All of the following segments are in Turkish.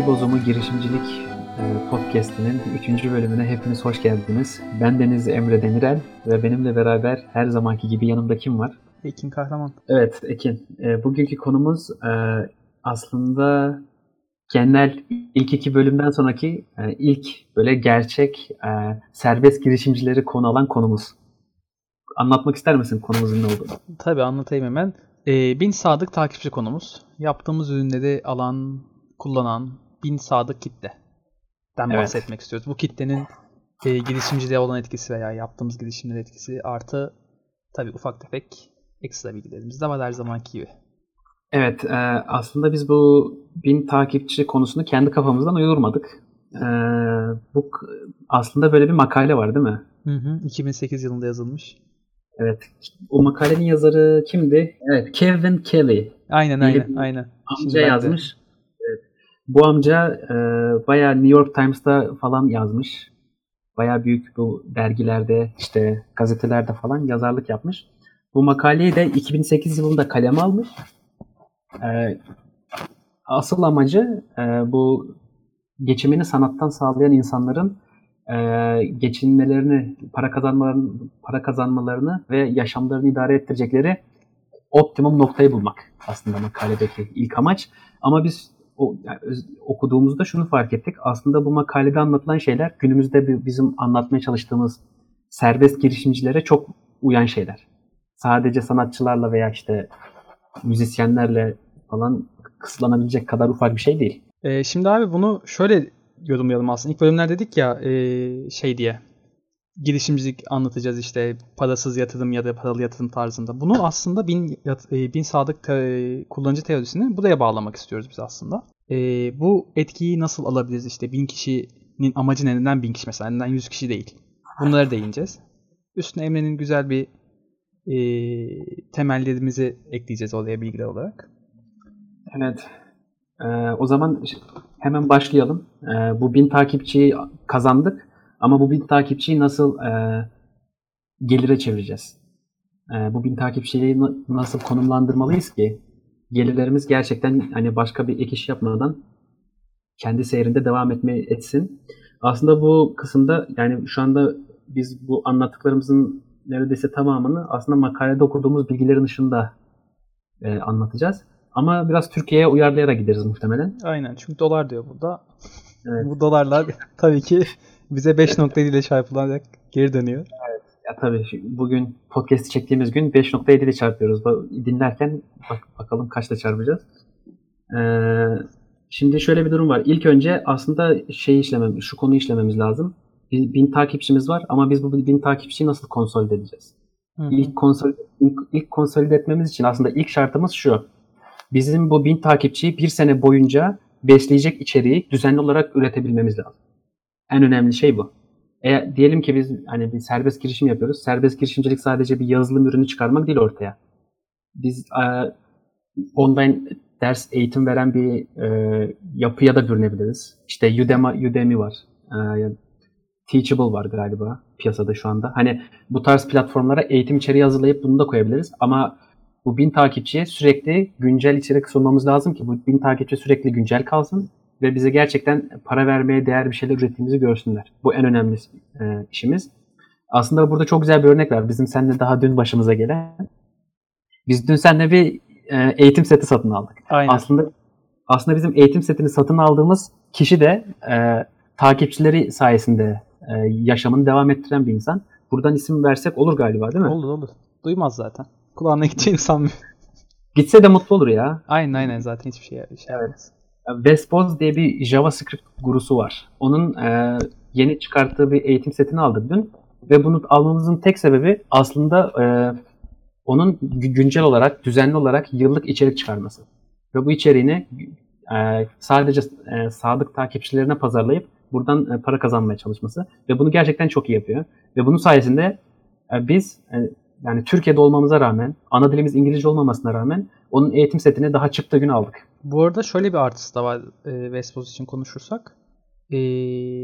Büyü Bozumu Girişimcilik e, Podcast'inin 3. bölümüne hepiniz hoş geldiniz. Ben Deniz Emre Demirel ve benimle beraber her zamanki gibi yanımda kim var? Ekin Kahraman. Evet Ekin. E, bugünkü konumuz e, aslında genel ilk iki bölümden sonraki ilk böyle gerçek serbest girişimcileri konu alan konumuz. Anlatmak ister misin konumuzun ne olduğunu? Tabii anlatayım hemen. Bin sadık takipçi konumuz. Yaptığımız ürünleri alan, kullanan bin sadık kitleden evet. bahsetmek istiyoruz. Bu kitlenin e, girişimciliğe olan etkisi veya yaptığımız girişimlere etkisi artı tabii ufak tefek ekstra bilgilerimiz de var her zamanki gibi. Evet, e, aslında biz bu bin takipçi konusunu kendi kafamızdan uydurmadık. E, bu aslında böyle bir makale var değil mi? Hı hı, 2008 yılında yazılmış. Evet. O makalenin yazarı kimdi? Evet, Kevin Kelly. Aynen aynen aynen. Amca Şimdi yazmış. Evet. Bu amca e, bayağı New York Times'ta falan yazmış. Bayağı büyük bu dergilerde işte gazetelerde falan yazarlık yapmış. Bu makaleyi de 2008 yılında kaleme almış. E, asıl amacı e, bu geçimini sanattan sağlayan insanların e, geçinmelerini, para kazanmalarını, para kazanmalarını ve yaşamlarını idare ettirecekleri optimum noktayı bulmak aslında makaledeki ilk amaç. Ama biz okuduğumuzda şunu fark ettik. Aslında bu makalede anlatılan şeyler günümüzde bizim anlatmaya çalıştığımız serbest girişimcilere çok uyan şeyler. Sadece sanatçılarla veya işte müzisyenlerle falan kısıtlanabilecek kadar ufak bir şey değil. Ee, şimdi abi bunu şöyle yorumlayalım aslında. İlk bölümler dedik ya e, şey diye girişimcilik anlatacağız işte parasız yatırım ya da paralı yatırım tarzında. Bunu aslında bin, e, bin sadık te, kullanıcı teorisini buraya bağlamak istiyoruz biz aslında. E, bu etkiyi nasıl alabiliriz işte bin kişinin amacı neden bin kişi mesela neden yüz kişi değil. Bunlara değineceğiz. Üstüne Emre'nin güzel bir e, temellerimizi ekleyeceğiz oraya bilgiler olarak. Evet. Ee, o zaman hemen başlayalım. Ee, bu bin takipçiyi kazandık ama bu bin takipçiyi nasıl e, gelire çevireceğiz? E, bu bin takipçiyi nasıl konumlandırmalıyız ki gelirlerimiz gerçekten hani başka bir ek iş yapmadan kendi seyrinde devam etme etsin. Aslında bu kısımda yani şu anda biz bu anlattıklarımızın neredeyse tamamını aslında makalede okuduğumuz bilgilerin dışında e, anlatacağız. Ama biraz Türkiye'ye uyarlayarak gideriz muhtemelen. Aynen çünkü dolar diyor burada. Evet. Bu dolarlar tabii ki bize 5.7 ile çarpılarak geri dönüyor. Evet. Ya tabii bugün podcast'i çektiğimiz gün 5.7 ile çarpıyoruz. Dinlerken bak, bakalım kaçla çarpacağız. Ee, şimdi şöyle bir durum var. İlk önce aslında şey işlemem, şu konuyu işlememiz lazım. Bir, bin takipçimiz var ama biz bu bin takipçiyi nasıl konsolide edeceğiz? Hı hı. İlk, konsol, ilk, ilk konsolide etmemiz için aslında ilk şartımız şu. Bizim bu bin takipçiyi bir sene boyunca besleyecek içeriği düzenli olarak üretebilmemiz lazım. En önemli şey bu. E, diyelim ki biz hani bir serbest girişim yapıyoruz. Serbest girişimcilik sadece bir yazılım ürünü çıkarmak değil ortaya. Biz e, online ders eğitim veren bir e, yapıya da bürünebiliriz. İşte Udemy, Udemy var. E, Teachable var galiba piyasada şu anda. Hani bu tarz platformlara eğitim içeriği hazırlayıp bunu da koyabiliriz. Ama bu bin takipçiye sürekli güncel içerik sunmamız lazım ki bu bin takipçi sürekli güncel kalsın ve bize gerçekten para vermeye değer bir şeyler ürettiğimizi görsünler. Bu en önemli e, işimiz. Aslında burada çok güzel bir örnek var. Bizim seninle daha dün başımıza gelen. Biz dün seninle bir e, eğitim seti satın aldık. Aynen. Aslında aslında bizim eğitim setini satın aldığımız kişi de e, takipçileri sayesinde e, yaşamını devam ettiren bir insan. Buradan isim versek olur galiba değil mi? Olur olur. Duymaz zaten. Kulağına gideceğini sanmıyorum. Gitse de mutlu olur ya. Aynen aynen zaten hiçbir şey, şey evet. Vespoz diye bir JavaScript gurusu var. Onun e, yeni çıkarttığı bir eğitim setini aldık dün. Ve bunu almamızın tek sebebi aslında e, onun güncel olarak, düzenli olarak yıllık içerik çıkarması. Ve bu içeriğini e, sadece e, sadık takipçilerine pazarlayıp buradan e, para kazanmaya çalışması. Ve bunu gerçekten çok iyi yapıyor. Ve bunun sayesinde e, biz e, yani Türkiye'de olmamıza rağmen, ana dilimiz İngilizce olmamasına rağmen onun eğitim setini daha çıktığı gün aldık. Bu arada şöyle bir artısı da var e, Vespos için konuşursak. E,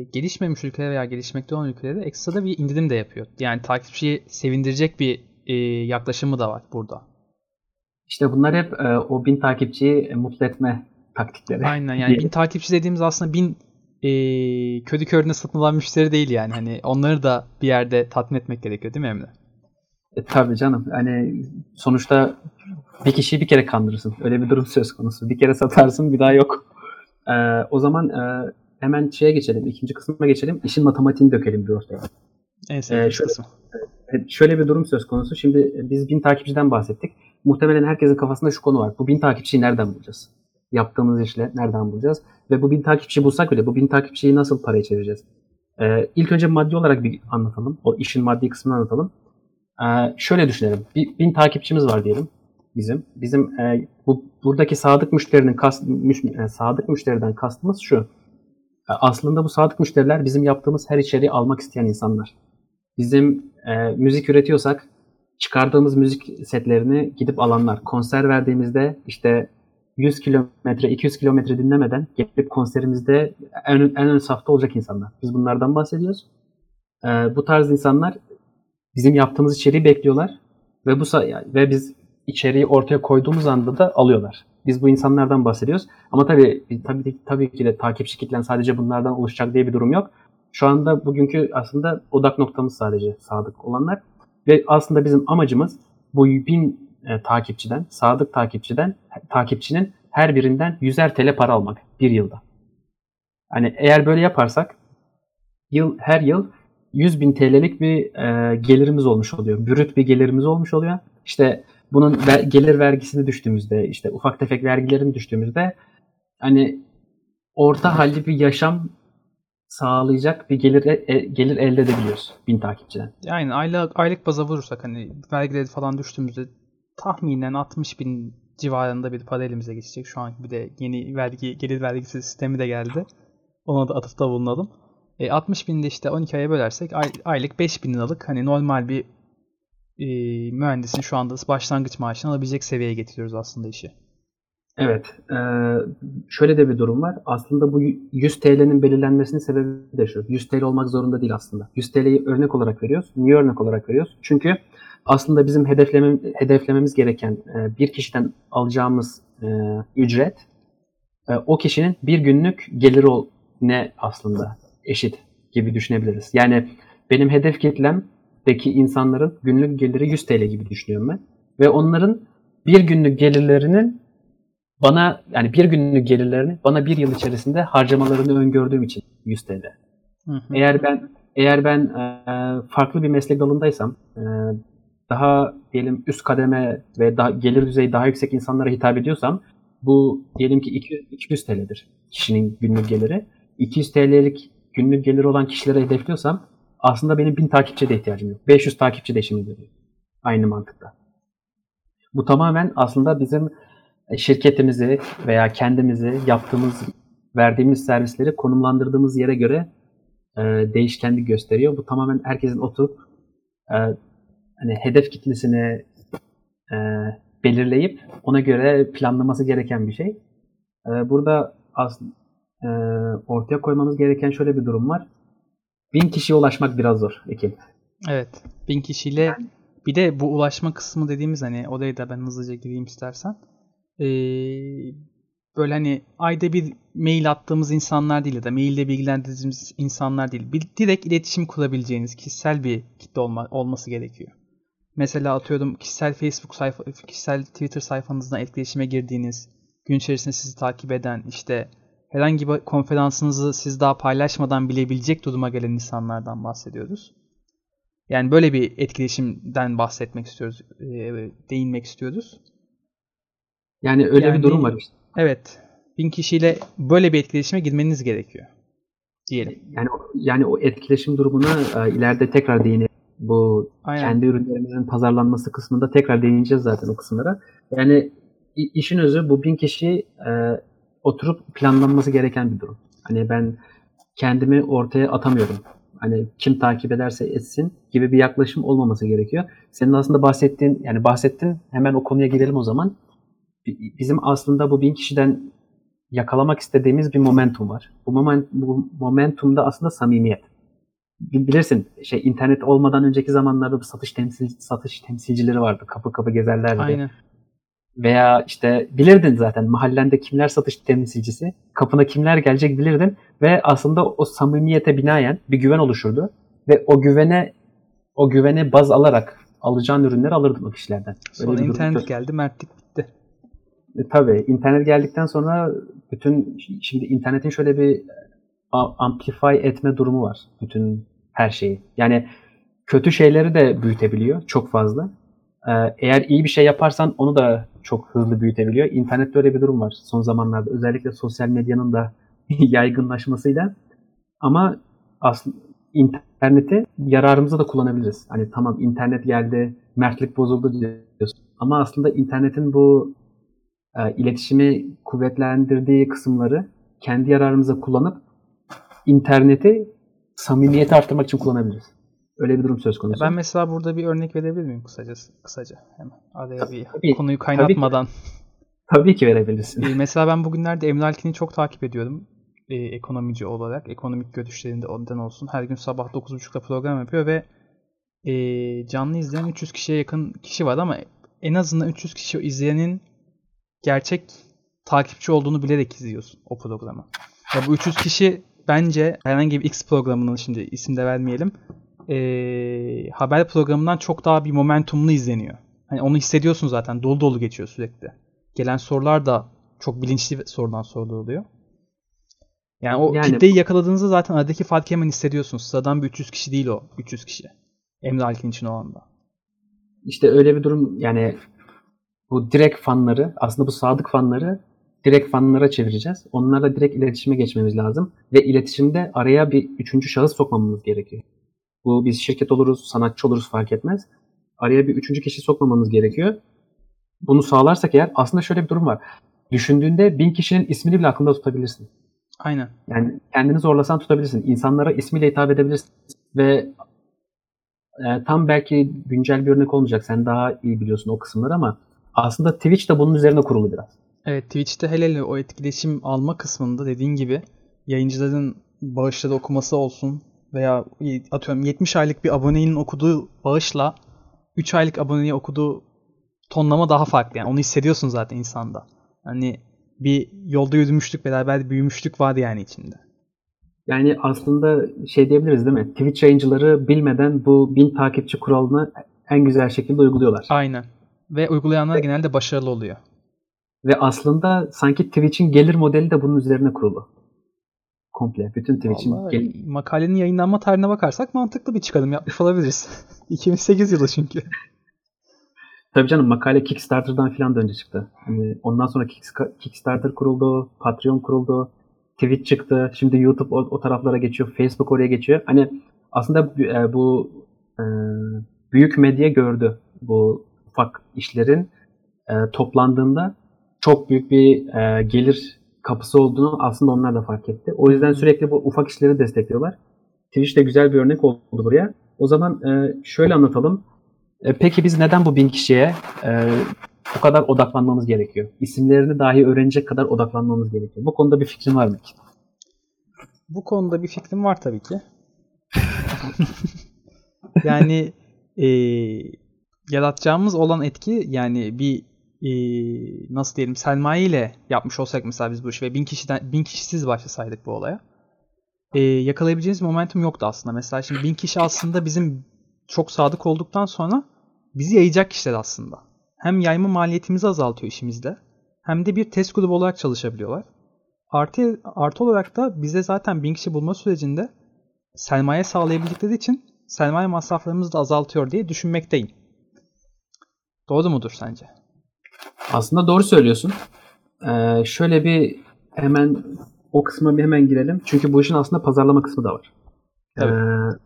gelişmemiş ülkeler veya gelişmekte olan ülkelerde ekstra bir indirim de yapıyor. Yani takipçiyi sevindirecek bir e, yaklaşımı da var burada. İşte bunlar hep e, o bin takipçiyi mutlu etme taktikleri. Aynen yani bin takipçi dediğimiz aslında bin e, kötü körüne satın alan müşteri değil yani. Hani onları da bir yerde tatmin etmek gerekiyor değil mi Emre? E, tabii canım. Hani sonuçta bir kişiyi bir kere kandırırsın. Öyle bir durum söz konusu. Bir kere satarsın bir daha yok. Ee, o zaman e, hemen şeye geçelim. ikinci kısma geçelim. İşin matematiğini dökelim bir ortaya. En sevdiğim Ee, şöyle- bir durum söz konusu. Şimdi e, biz bin takipçiden bahsettik. Muhtemelen herkesin kafasında şu konu var. Bu bin takipçiyi nereden bulacağız? Yaptığımız işle nereden bulacağız? Ve bu bin takipçiyi bulsak bile bu bin takipçiyi nasıl paraya çevireceğiz? Ee, ilk önce maddi olarak bir anlatalım. O işin maddi kısmını anlatalım. Ee, şöyle düşünelim. Bir, bin takipçimiz var diyelim bizim. Bizim e, bu buradaki sadık müşterinin kast, müş, e, sadık müşteriden kastımız şu. E, aslında bu sadık müşteriler bizim yaptığımız her içeriği almak isteyen insanlar. Bizim e, müzik üretiyorsak çıkardığımız müzik setlerini gidip alanlar. Konser verdiğimizde işte 100 kilometre, 200 kilometre dinlemeden gelip konserimizde en, en ön safta olacak insanlar. Biz bunlardan bahsediyoruz. E, bu tarz insanlar bizim yaptığımız içeriği bekliyorlar ve bu ve biz içeriği ortaya koyduğumuz anda da alıyorlar. Biz bu insanlardan bahsediyoruz. Ama tabii tabii tabii ki de takipçi kitlen sadece bunlardan oluşacak diye bir durum yok. Şu anda bugünkü aslında odak noktamız sadece sadık olanlar. Ve aslında bizim amacımız bu bin e, takipçiden, sadık takipçiden, takipçinin her birinden 100'er TL para almak bir yılda. Hani eğer böyle yaparsak yıl her yıl 100 bin TL'lik bir e, gelirimiz olmuş oluyor. Brüt bir gelirimiz olmuş oluyor. İşte bunun ver- gelir vergisini düştüğümüzde, işte ufak tefek vergilerini düştüğümüzde hani orta halli bir yaşam sağlayacak bir gelir e- gelir elde edebiliyoruz bin takipçiden. Yani aylık, aylık baza vurursak hani vergileri falan düştüğümüzde tahminen 60 bin civarında bir para elimize geçecek. Şu an bir de yeni vergi gelir vergisi sistemi de geldi. Ona da atıfta bulunalım. E, 60 bin de işte 12 aya bölersek ay- aylık 5 bin liralık hani normal bir e, mühendisin şu anda başlangıç maaşını alabilecek seviyeye getiriyoruz aslında işi. Evet. e, şöyle de bir durum var. Aslında bu 100 TL'nin belirlenmesinin sebebi de şu. 100 TL olmak zorunda değil aslında. 100 TL'yi örnek olarak veriyoruz. Niye örnek olarak veriyoruz? Çünkü aslında bizim hedefleme, hedeflememiz gereken e, bir kişiden alacağımız e, ücret e, o kişinin bir günlük geliri ol, ne aslında eşit gibi düşünebiliriz. Yani benim hedef kitlemdeki insanların günlük geliri 100 TL gibi düşünüyorum ben. Ve onların bir günlük gelirlerinin bana yani bir günlük gelirlerini bana bir yıl içerisinde harcamalarını öngördüğüm için 100 TL. Hı hı. Eğer ben eğer ben e, farklı bir meslek dalındaysam e, daha diyelim üst kademe ve daha, gelir düzeyi daha yüksek insanlara hitap ediyorsam bu diyelim ki 200, 200 TL'dir kişinin günlük geliri. 200 TL'lik günlük geliri olan kişilere hedefliyorsam aslında benim 1000 takipçiye de ihtiyacım yok. 500 takipçi de işimi görüyor. Aynı mantıkta. Bu tamamen aslında bizim şirketimizi veya kendimizi yaptığımız, verdiğimiz servisleri konumlandırdığımız yere göre e, değişkenlik gösteriyor. Bu tamamen herkesin oturup e, hani hedef kitlesini e, belirleyip ona göre planlaması gereken bir şey. E, burada aslında e, ortaya koymamız gereken şöyle bir durum var. Bin kişiye ulaşmak biraz zor Ekim. Evet. Bin kişiyle bir de bu ulaşma kısmı dediğimiz hani oraya da ben hızlıca gireyim istersen. Ee, böyle hani ayda bir mail attığımız insanlar değil ya da maille bilgilendirdiğimiz insanlar değil. Bir, direkt iletişim kurabileceğiniz kişisel bir kitle olma, olması gerekiyor. Mesela atıyorum kişisel Facebook sayfa, kişisel Twitter sayfanızdan etkileşime girdiğiniz, gün içerisinde sizi takip eden, işte herhangi bir konferansınızı siz daha paylaşmadan bilebilecek duruma gelen insanlardan bahsediyoruz. Yani böyle bir etkileşimden bahsetmek istiyoruz, e, değinmek istiyoruz. Yani öyle Yani- bir durum var işte. Evet, bin kişiyle böyle bir etkileşime girmeniz gerekiyor. Diyelim. Yani yani o etkileşim durumuna e, ileride tekrar değinelim. Bu Aynen. kendi ürünlerimizin pazarlanması kısmında tekrar değineceğiz zaten o kısımlara. Yani işin özü bu bin kişi e, oturup planlanması gereken bir durum. Hani ben kendimi ortaya atamıyorum. Hani kim takip ederse etsin gibi bir yaklaşım olmaması gerekiyor. Senin aslında bahsettiğin yani bahsettin hemen o konuya girelim o zaman. Bi- Bizim aslında bu bin kişiden yakalamak istediğimiz bir momentum var. Bu, moment, bu momentumda aslında samimiyet. Bil- Bilirsin şey internet olmadan önceki zamanlarda bu satış temsil satış temsilcileri vardı. Kapı kapı gezerlerdi. Aynen. Veya işte bilirdin zaten mahallende kimler satış temsilcisi, kapına kimler gelecek bilirdin ve aslında o samimiyete binaen bir güven oluşurdu ve o güvene o güvene baz alarak alacağın ürünleri alırdın o kişilerden. Sonra Öyle bir durum internet söz- geldi, mertlik bitti. E, tabii internet geldikten sonra bütün şimdi internetin şöyle bir a- amplify etme durumu var bütün her şeyi. Yani kötü şeyleri de büyütebiliyor çok fazla. Ee, eğer iyi bir şey yaparsan onu da çok hızlı büyütebiliyor. İnternette öyle bir durum var son zamanlarda. Özellikle sosyal medyanın da yaygınlaşmasıyla. Ama aslında interneti yararımıza da kullanabiliriz. Hani tamam internet geldi, mertlik bozuldu diyorsun. Ama aslında internetin bu e, iletişimi kuvvetlendirdiği kısımları kendi yararımıza kullanıp interneti samimiyeti arttırmak için kullanabiliriz. Öyle bir durum söz konusu. Ben mesela burada bir örnek verebilir miyim kısacası? Kısaca hemen. Araya bir Tabii, konuyu tabii ki. kaynatmadan. Tabii ki verebilirsin. Ee, mesela ben bugünlerde Emre Alkin'i çok takip ediyorum. Ee, ekonomici olarak. Ekonomik görüşlerinde ondan olsun. Her gün sabah 9.30'da program yapıyor ve ee, canlı izleyen 300 kişiye yakın kişi var ama en azından 300 kişi izleyenin gerçek takipçi olduğunu bilerek izliyorsun o programı. Ya bu 300 kişi bence herhangi bir X programının şimdi isim de vermeyelim ee, haber programından çok daha bir momentumlu izleniyor. Hani onu hissediyorsun zaten. Dolu dolu geçiyor sürekli. Gelen sorular da çok bilinçli sorudan soruluyor. Yani o Yani- kitleyi yakaladığınızda zaten aradaki farkı hemen hissediyorsunuz. Sıradan bir 300 kişi değil o. 300 kişi. Emre Alkin için o anda. İşte öyle bir durum yani bu direkt fanları aslında bu sadık fanları direkt fanlara çevireceğiz. Onlarla direkt iletişime geçmemiz lazım. Ve iletişimde araya bir üçüncü şahıs sokmamamız gerekiyor. Bu biz şirket oluruz, sanatçı oluruz fark etmez. Araya bir üçüncü kişi sokmamamız gerekiyor. Bunu sağlarsak eğer aslında şöyle bir durum var. Düşündüğünde bin kişinin ismini bile aklında tutabilirsin. Aynen. Yani kendini zorlasan tutabilirsin. İnsanlara ismiyle hitap edebilirsin. Ve e, tam belki güncel bir örnek olmayacak. Sen daha iyi biliyorsun o kısımları ama aslında Twitch de bunun üzerine kurulu biraz. Evet Twitch'te hele hele o etkileşim alma kısmında dediğin gibi yayıncıların bağışları okuması olsun veya atıyorum 70 aylık bir abonenin okuduğu bağışla 3 aylık aboneye okuduğu tonlama daha farklı. Yani onu hissediyorsun zaten insanda. Hani bir yolda yürümüşlük beraber büyümüşlük var yani içinde. Yani aslında şey diyebiliriz değil mi? Twitch yayıncıları bilmeden bu bin takipçi kuralını en güzel şekilde uyguluyorlar. Aynen. Ve uygulayanlar genelde başarılı oluyor. Ve aslında sanki Twitch'in gelir modeli de bunun üzerine kurulu. Komple. Bütün Twitch'in gel- makalenin yayınlanma tarihine bakarsak mantıklı bir çıkarım yapmış olabiliriz. 2008 yılı çünkü. Tabii canım makale Kickstarter'dan filan da önce çıktı. Hani ondan sonra Kick- Kickstarter kuruldu, Patreon kuruldu, Twitch çıktı. Şimdi YouTube o, o taraflara geçiyor, Facebook oraya geçiyor. Hani aslında bu- e, bu e, büyük medya gördü bu ufak işlerin e, toplandığında çok büyük bir e, gelir kapısı olduğunu aslında onlar da fark etti. O yüzden sürekli bu ufak işleri destekliyorlar. Twitch de güzel bir örnek oldu buraya. O zaman e, şöyle anlatalım. E, Peki biz neden bu bin kişiye e, bu kadar odaklanmamız gerekiyor? İsimlerini dahi öğrenecek kadar odaklanmamız gerekiyor. Bu konuda bir fikrin var mı? Bu konuda bir fikrim var tabii ki. yani e, yaratacağımız olan etki yani bir e, nasıl diyelim sermaye ile yapmış olsak mesela biz bu işi ve bin kişiden bin kişisiz başlasaydık bu olaya e, yakalayabileceğimiz momentum yoktu aslında. Mesela şimdi bin kişi aslında bizim çok sadık olduktan sonra bizi yayacak kişiler aslında. Hem yayma maliyetimizi azaltıyor işimizde hem de bir test grubu olarak çalışabiliyorlar. Artı, artı olarak da bize zaten bin kişi bulma sürecinde sermaye sağlayabildikleri için sermaye masraflarımızı da azaltıyor diye düşünmekteyim. Doğru mudur sence? Aslında doğru söylüyorsun. Ee, şöyle bir hemen o kısma bir hemen girelim. Çünkü bu işin aslında pazarlama kısmı da var. Tabii. Ee,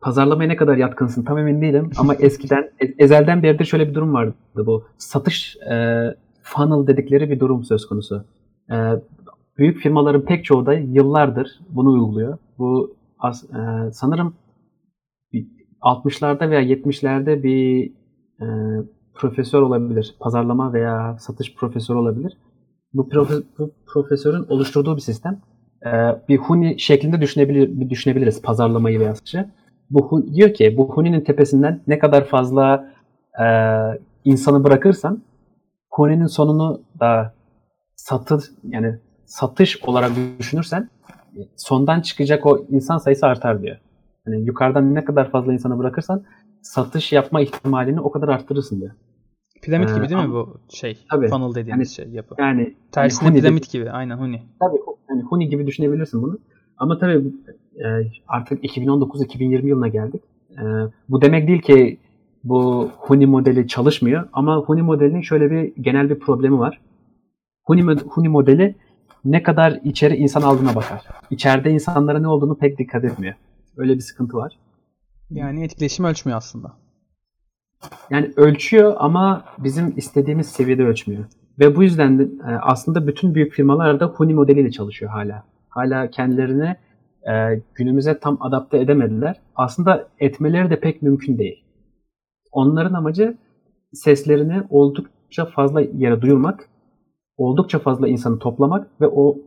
pazarlamaya ne kadar yatkınsın tam emin değilim ama eskiden e- ezelden beridir şöyle bir durum vardı bu satış e, funnel dedikleri bir durum söz konusu. E, büyük firmaların pek çoğu da yıllardır bunu uyguluyor. Bu as- e, sanırım bir 60'larda veya 70'lerde bir e, profesör olabilir. Pazarlama veya satış profesörü olabilir. Bu, profe- bu profesörün oluşturduğu bir sistem. E, bir huni şeklinde düşünebilir, düşünebiliriz pazarlamayı veya satışı. Bu diyor ki bu huninin tepesinden ne kadar fazla e, insanı bırakırsan Huni'nin sonunu da satış yani satış olarak düşünürsen sondan çıkacak o insan sayısı artar diyor. Yani yukarıdan ne kadar fazla insanı bırakırsan satış yapma ihtimalini o kadar arttırırsın diyor. Piramit Ee, gibi değil mi ama- bu şey? Tabii. Funnel dediğimiz şey yapı. Yani Tersine de- piramit gibi. Aynen Huni. Tabii yani Huni gibi düşünebilirsin bunu. Ama tabii e, artık 2019-2020 yılına geldik. E, bu demek değil ki bu Huni modeli çalışmıyor ama Huni modelinin şöyle bir genel bir problemi var. Huni, Huni modeli ne kadar içeri insan aldığına bakar. İçeride insanlara ne olduğunu pek dikkat etmiyor. Öyle bir sıkıntı var. Yani etkileşim ölçmüyor aslında. Yani ölçüyor ama bizim istediğimiz seviyede ölçmüyor. Ve bu yüzden de e, aslında bütün büyük firmalar da Huni modeliyle çalışıyor hala. Hala kendilerini e, günümüze tam adapte edemediler. Aslında etmeleri de pek mümkün değil. Onların amacı seslerini oldukça fazla yere duyurmak, oldukça fazla insanı toplamak ve o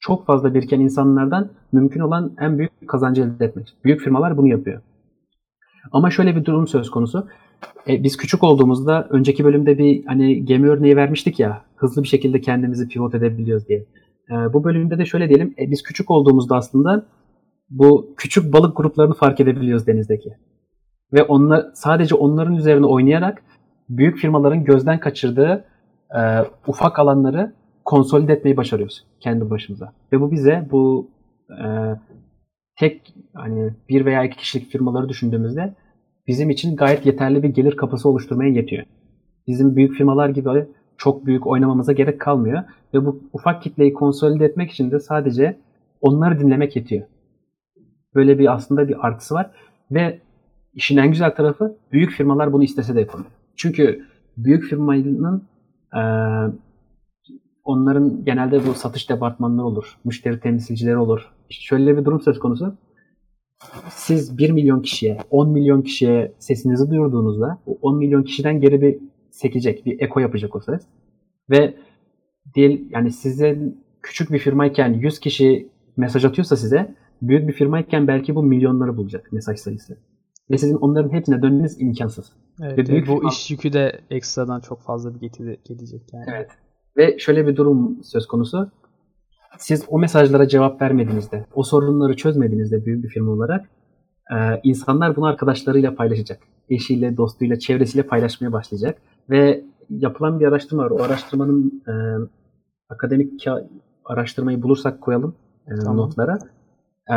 çok fazla biriken insanlardan mümkün olan en büyük kazancı elde etmek. Büyük firmalar bunu yapıyor. Ama şöyle bir durum söz konusu. E, biz küçük olduğumuzda önceki bölümde bir hani gemi örneği vermiştik ya hızlı bir şekilde kendimizi pivot edebiliyoruz diye. E, bu bölümde de şöyle diyelim e, biz küçük olduğumuzda aslında bu küçük balık gruplarını fark edebiliyoruz denizdeki. Ve onlar sadece onların üzerine oynayarak büyük firmaların gözden kaçırdığı e, ufak alanları konsolide etmeyi başarıyoruz kendi başımıza. Ve bu bize bu e, tek hani bir veya iki kişilik firmaları düşündüğümüzde bizim için gayet yeterli bir gelir kapısı oluşturmaya yetiyor. Bizim büyük firmalar gibi çok büyük oynamamıza gerek kalmıyor ve bu ufak kitleyi konsolide etmek için de sadece onları dinlemek yetiyor. Böyle bir aslında bir artısı var ve işin en güzel tarafı büyük firmalar bunu istese de yapamıyor. Çünkü büyük firmanın e, onların genelde bu satış departmanları olur, müşteri temsilcileri olur. Şöyle bir durum söz konusu siz 1 milyon kişiye, 10 milyon kişiye sesinizi duyurduğunuzda o 10 milyon kişiden geri bir sekecek, bir eko yapacak o ses. Ve değil yani sizin küçük bir firmayken 100 kişi mesaj atıyorsa size büyük bir firmayken belki bu milyonları bulacak mesaj sayısı. Ve sizin onların hepsine dönmeniz imkansız. Evet, Ve büyük bu firma- iş yükü de ekstradan çok fazla bir getiri gelecek yani. Evet. Ve şöyle bir durum söz konusu. Siz o mesajlara cevap vermediğinizde, o sorunları çözmediğinizde büyük bir firma olarak e, insanlar bunu arkadaşlarıyla paylaşacak. Eşiyle, dostuyla, çevresiyle paylaşmaya başlayacak. Ve yapılan bir araştırma var. O araştırmanın e, akademik ka- araştırmayı bulursak koyalım e, Tamam. notlara. E,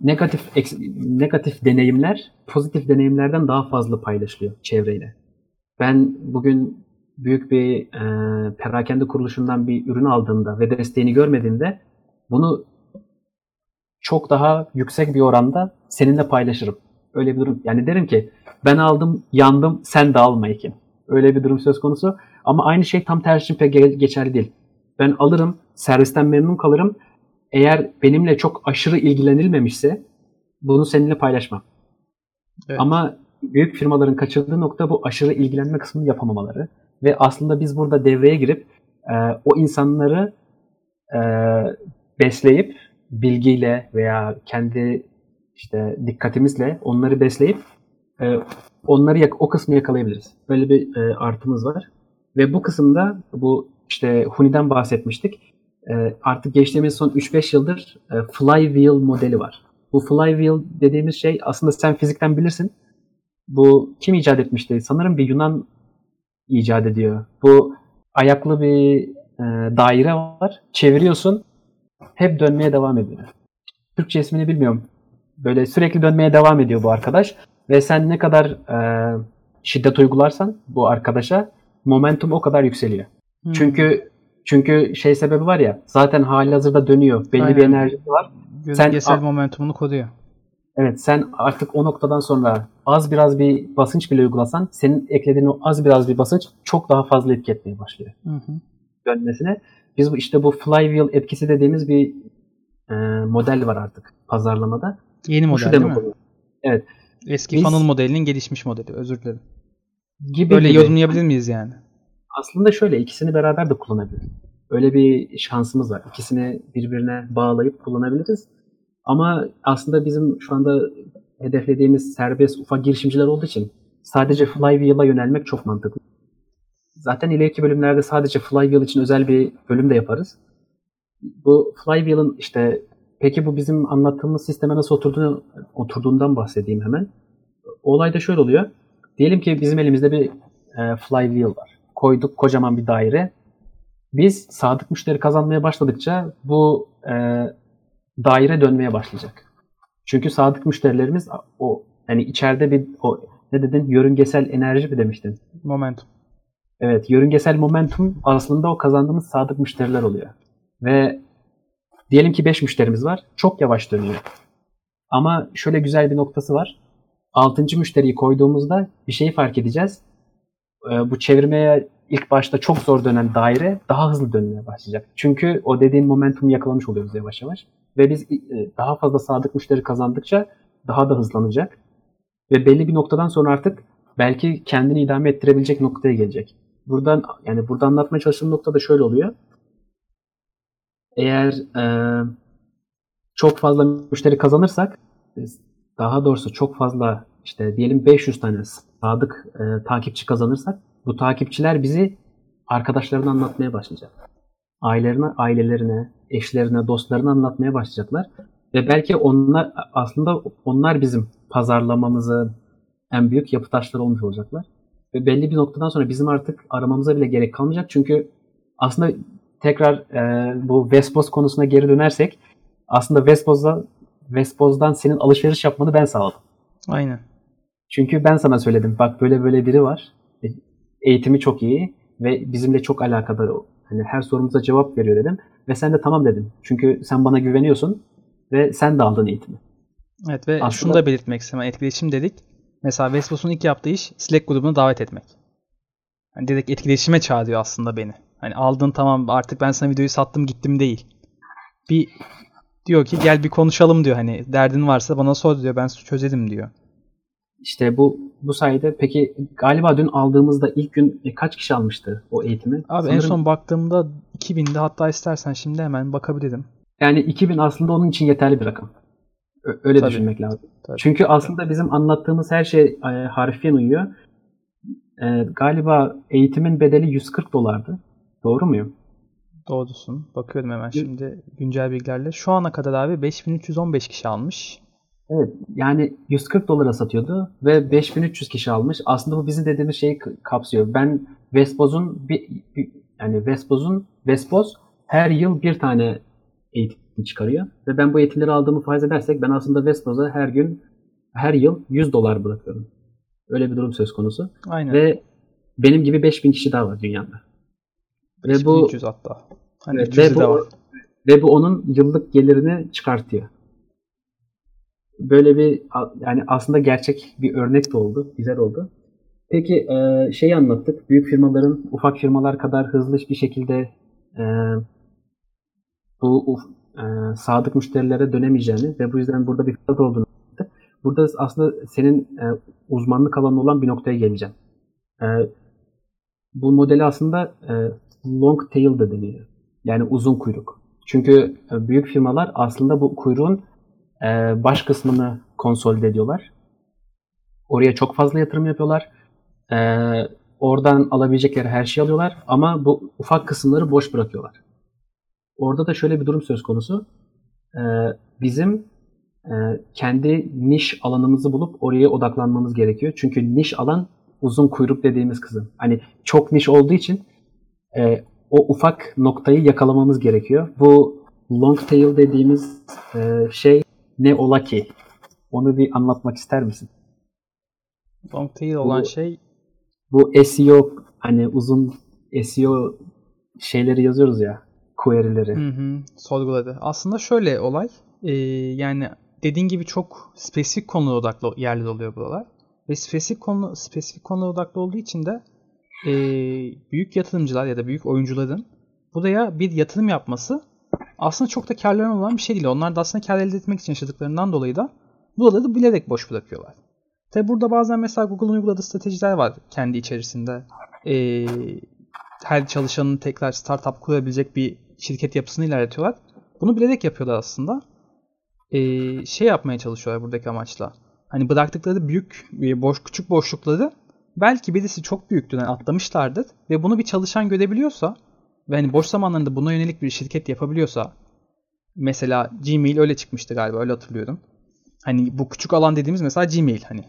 negatif negatif deneyimler pozitif deneyimlerden daha fazla paylaşılıyor çevreyle. Ben bugün büyük bir e, perakende kuruluşundan bir ürün aldığımda ve desteğini görmediğimde bunu çok daha yüksek bir oranda seninle paylaşırım. Öyle bir durum. Yani derim ki ben aldım, yandım, sen de alma Ekin. Öyle bir durum söz konusu. Ama aynı şey tam tersi için pek ge- geçerli değil. Ben alırım, servisten memnun kalırım. Eğer benimle çok aşırı ilgilenilmemişse bunu seninle paylaşmam. Evet. Ama büyük firmaların kaçırdığı nokta bu aşırı ilgilenme kısmını yapamamaları. Ve aslında biz burada devreye girip e, o insanları e, besleyip bilgiyle veya kendi işte dikkatimizle onları besleyip e, onları yak- o kısmı yakalayabiliriz. Böyle bir e, artımız var. Ve bu kısımda bu işte Huni'den bahsetmiştik. E, artık geçtiğimiz son 3-5 yıldır e, flywheel modeli var. Bu flywheel dediğimiz şey aslında sen fizikten bilirsin. Bu kim icat etmişti? Sanırım bir Yunan icat ediyor. Bu ayaklı bir e, daire var. Çeviriyorsun. Hep dönmeye devam ediyor. Türkçe ismini bilmiyorum. Böyle sürekli dönmeye devam ediyor bu arkadaş. Ve sen ne kadar e, şiddet uygularsan bu arkadaşa momentum o kadar yükseliyor. Hmm. Çünkü çünkü şey sebebi var ya zaten hali hazırda dönüyor. Belli bir Aynen. enerjisi var. Yörüngesel sen- momentumunu koruyor. Evet sen artık o noktadan sonra az biraz bir basınç bile uygulasan senin eklediğin o az biraz bir basınç çok daha fazla etki etmeye başlıyor Hı hı. dönmesine. Biz bu işte bu flywheel etkisi dediğimiz bir e, model var artık pazarlamada. Yeni model değil mi? oluyor. Eski Biz- funnel modelinin gelişmiş modeli. Özür dilerim. Gibi Böyle gibi. yorumlayabilir miyiz yani? Aslında şöyle ikisini beraber de kullanabiliriz. Öyle bir şansımız var. İkisini birbirine bağlayıp kullanabiliriz. Ama aslında bizim şu anda hedeflediğimiz serbest ufak girişimciler olduğu için sadece flywheel'a yönelmek çok mantıklı. zaten ileriki bölümlerde sadece Flywheel için özel bir bölüm de yaparız. Bu Flywheel'ın işte peki bu bizim anlattığımız sisteme nasıl oturduğunu, oturduğundan bahsedeyim hemen. Olay da şöyle oluyor. Diyelim ki bizim elimizde bir e, Flywheel var. Koyduk kocaman bir daire. Biz sadık müşteri kazanmaya başladıkça bu e, daire dönmeye başlayacak. Çünkü sadık müşterilerimiz o yani içeride bir o ne dedin yörüngesel enerji mi demiştin? Momentum. Evet, yörüngesel momentum aslında o kazandığımız sadık müşteriler oluyor. Ve diyelim ki 5 müşterimiz var. Çok yavaş dönüyor. Ama şöyle güzel bir noktası var. 6. müşteriyi koyduğumuzda bir şeyi fark edeceğiz. Ee, bu çevirmeye ilk başta çok zor dönen daire daha hızlı dönmeye başlayacak. Çünkü o dediğin momentumu yakalamış oluyoruz yavaş yavaş. Ve biz e, daha fazla sadık müşteri kazandıkça daha da hızlanacak. Ve belli bir noktadan sonra artık belki kendini idame ettirebilecek noktaya gelecek. Buradan yani burada anlatmaya çalıştığım nokta da şöyle oluyor. Eğer e, çok fazla müşteri kazanırsak daha doğrusu çok fazla işte diyelim 500 tane sadık e, takipçi kazanırsak bu takipçiler bizi arkadaşlarına anlatmaya başlayacak. Ailelerine, ailelerine, eşlerine, dostlarına anlatmaya başlayacaklar. Ve belki onlar aslında onlar bizim pazarlamamızın en büyük yapı taşları olmuş olacaklar. Ve belli bir noktadan sonra bizim artık aramamıza bile gerek kalmayacak. Çünkü aslında tekrar e, bu Vespos konusuna geri dönersek aslında Vespos'da Vespoz'dan senin alışveriş yapmanı ben sağladım. Aynen. Çünkü ben sana söyledim. Bak böyle böyle biri var. Eğitimi çok iyi ve bizimle çok alakadar. Hani her sorumuza cevap veriyor dedim. Ve sen de tamam dedin. Çünkü sen bana güveniyorsun ve sen de aldın eğitimi. Evet ve Aslında- şunu da belirtmek istedim. Etkileşim dedik. Mesela Vespos'un ilk yaptığı iş Slack grubuna davet etmek. Hani direkt etkileşime çağırıyor aslında beni. Hani aldın tamam artık ben sana videoyu sattım gittim değil. Bir diyor ki gel bir konuşalım diyor hani derdin varsa bana sor diyor ben çözerim diyor. İşte bu bu sayede peki galiba dün aldığımızda ilk gün e, kaç kişi almıştı o eğitimi? Abi en Sanırım- son baktığımda 2000'de hatta istersen şimdi hemen bakabilirim. Yani 2000 aslında onun için yeterli bir rakam. Ö- Öyle Tabii. düşünmek lazım. Tabii. Çünkü aslında bizim anlattığımız her şey e, harfiyen uyuyor. E, galiba eğitimin bedeli 140 dolardı. Doğru muyum? Doğrusun. Bakıyorum hemen şimdi güncel bilgilerle. Şu ana kadar abi 5315 kişi almış. Evet. Yani 140 dolara satıyordu ve 5300 kişi almış. Aslında bu bizim dediğimiz şeyi kapsıyor. Ben Vespoz'un bir, bir- yani Vespoz'un Vespoz her yıl bir tane eğitim çıkarıyor ve ben bu eğitimleri aldığımı farz edersek ben aslında Vespoz'a her gün her yıl 100 dolar bırakıyorum. Öyle bir durum söz konusu. Aynen. Ve benim gibi 5000 kişi daha var dünyada. Ve bu 5300 hatta. Hani Evet, 300'ü ve, de bu, var. ve bu onun yıllık gelirini çıkartıyor. Böyle bir yani aslında gerçek bir örnek de oldu. Güzel oldu. Peki e, şeyi anlattık. Büyük firmaların ufak firmalar kadar hızlı bir şekilde e, bu e, sadık müşterilere dönemeyeceğini ve bu yüzden burada bir fırsat olduğunu anlattık. Burada aslında senin e, uzmanlık alanı olan bir noktaya geleceğim. Bu modeli aslında long tail de deniyor. Yani uzun kuyruk. Çünkü büyük firmalar aslında bu kuyruğun e, baş kısmını konsolide ediyorlar. Oraya çok fazla yatırım yapıyorlar. E, oradan alabilecekleri her şeyi alıyorlar ama bu ufak kısımları boş bırakıyorlar. Orada da şöyle bir durum söz konusu. E, bizim e, kendi niş alanımızı bulup oraya odaklanmamız gerekiyor. Çünkü niş alan uzun kuyruk dediğimiz kısım. Hani çok niş olduğu için e, o ufak noktayı yakalamamız gerekiyor. Bu long tail dediğimiz e, şey ne ola ki? Onu bir anlatmak ister misin? Long tail olan Bu- şey Bu SEO hani uzun SEO şeyleri yazıyoruz ya query'leri. Hı hı, sorguladı. Aslında şöyle olay. e, yani dediğin gibi çok spesifik konulara odaklı yerler oluyor buralar. Ve spesifik konu spesifik konulara odaklı olduğu için de e, büyük yatırımcılar ya da büyük oyuncuların buraya bir yatırım yapması aslında çok da karlarına olan bir şey değil. Onlar da aslında kar elde etmek için yaşadıklarından dolayı da buraları bilerek boş bırakıyorlar. Tabi burada bazen mesela Google'un uyguladığı stratejiler var kendi içerisinde. E, her çalışanın tekrar startup kurabilecek bir şirket yapısını ilerletiyorlar. Bunu bilerek yapıyorlar aslında. Ee, şey yapmaya çalışıyorlar buradaki amaçla. Hani bıraktıkları büyük e, boş küçük boşlukları belki birisi çok büyüktür yani atlamışlardır ve bunu bir çalışan görebiliyorsa ve hani boş zamanlarında buna yönelik bir şirket yapabiliyorsa mesela Gmail öyle çıkmıştı galiba öyle hatırlıyorum. Hani bu küçük alan dediğimiz mesela Gmail hani.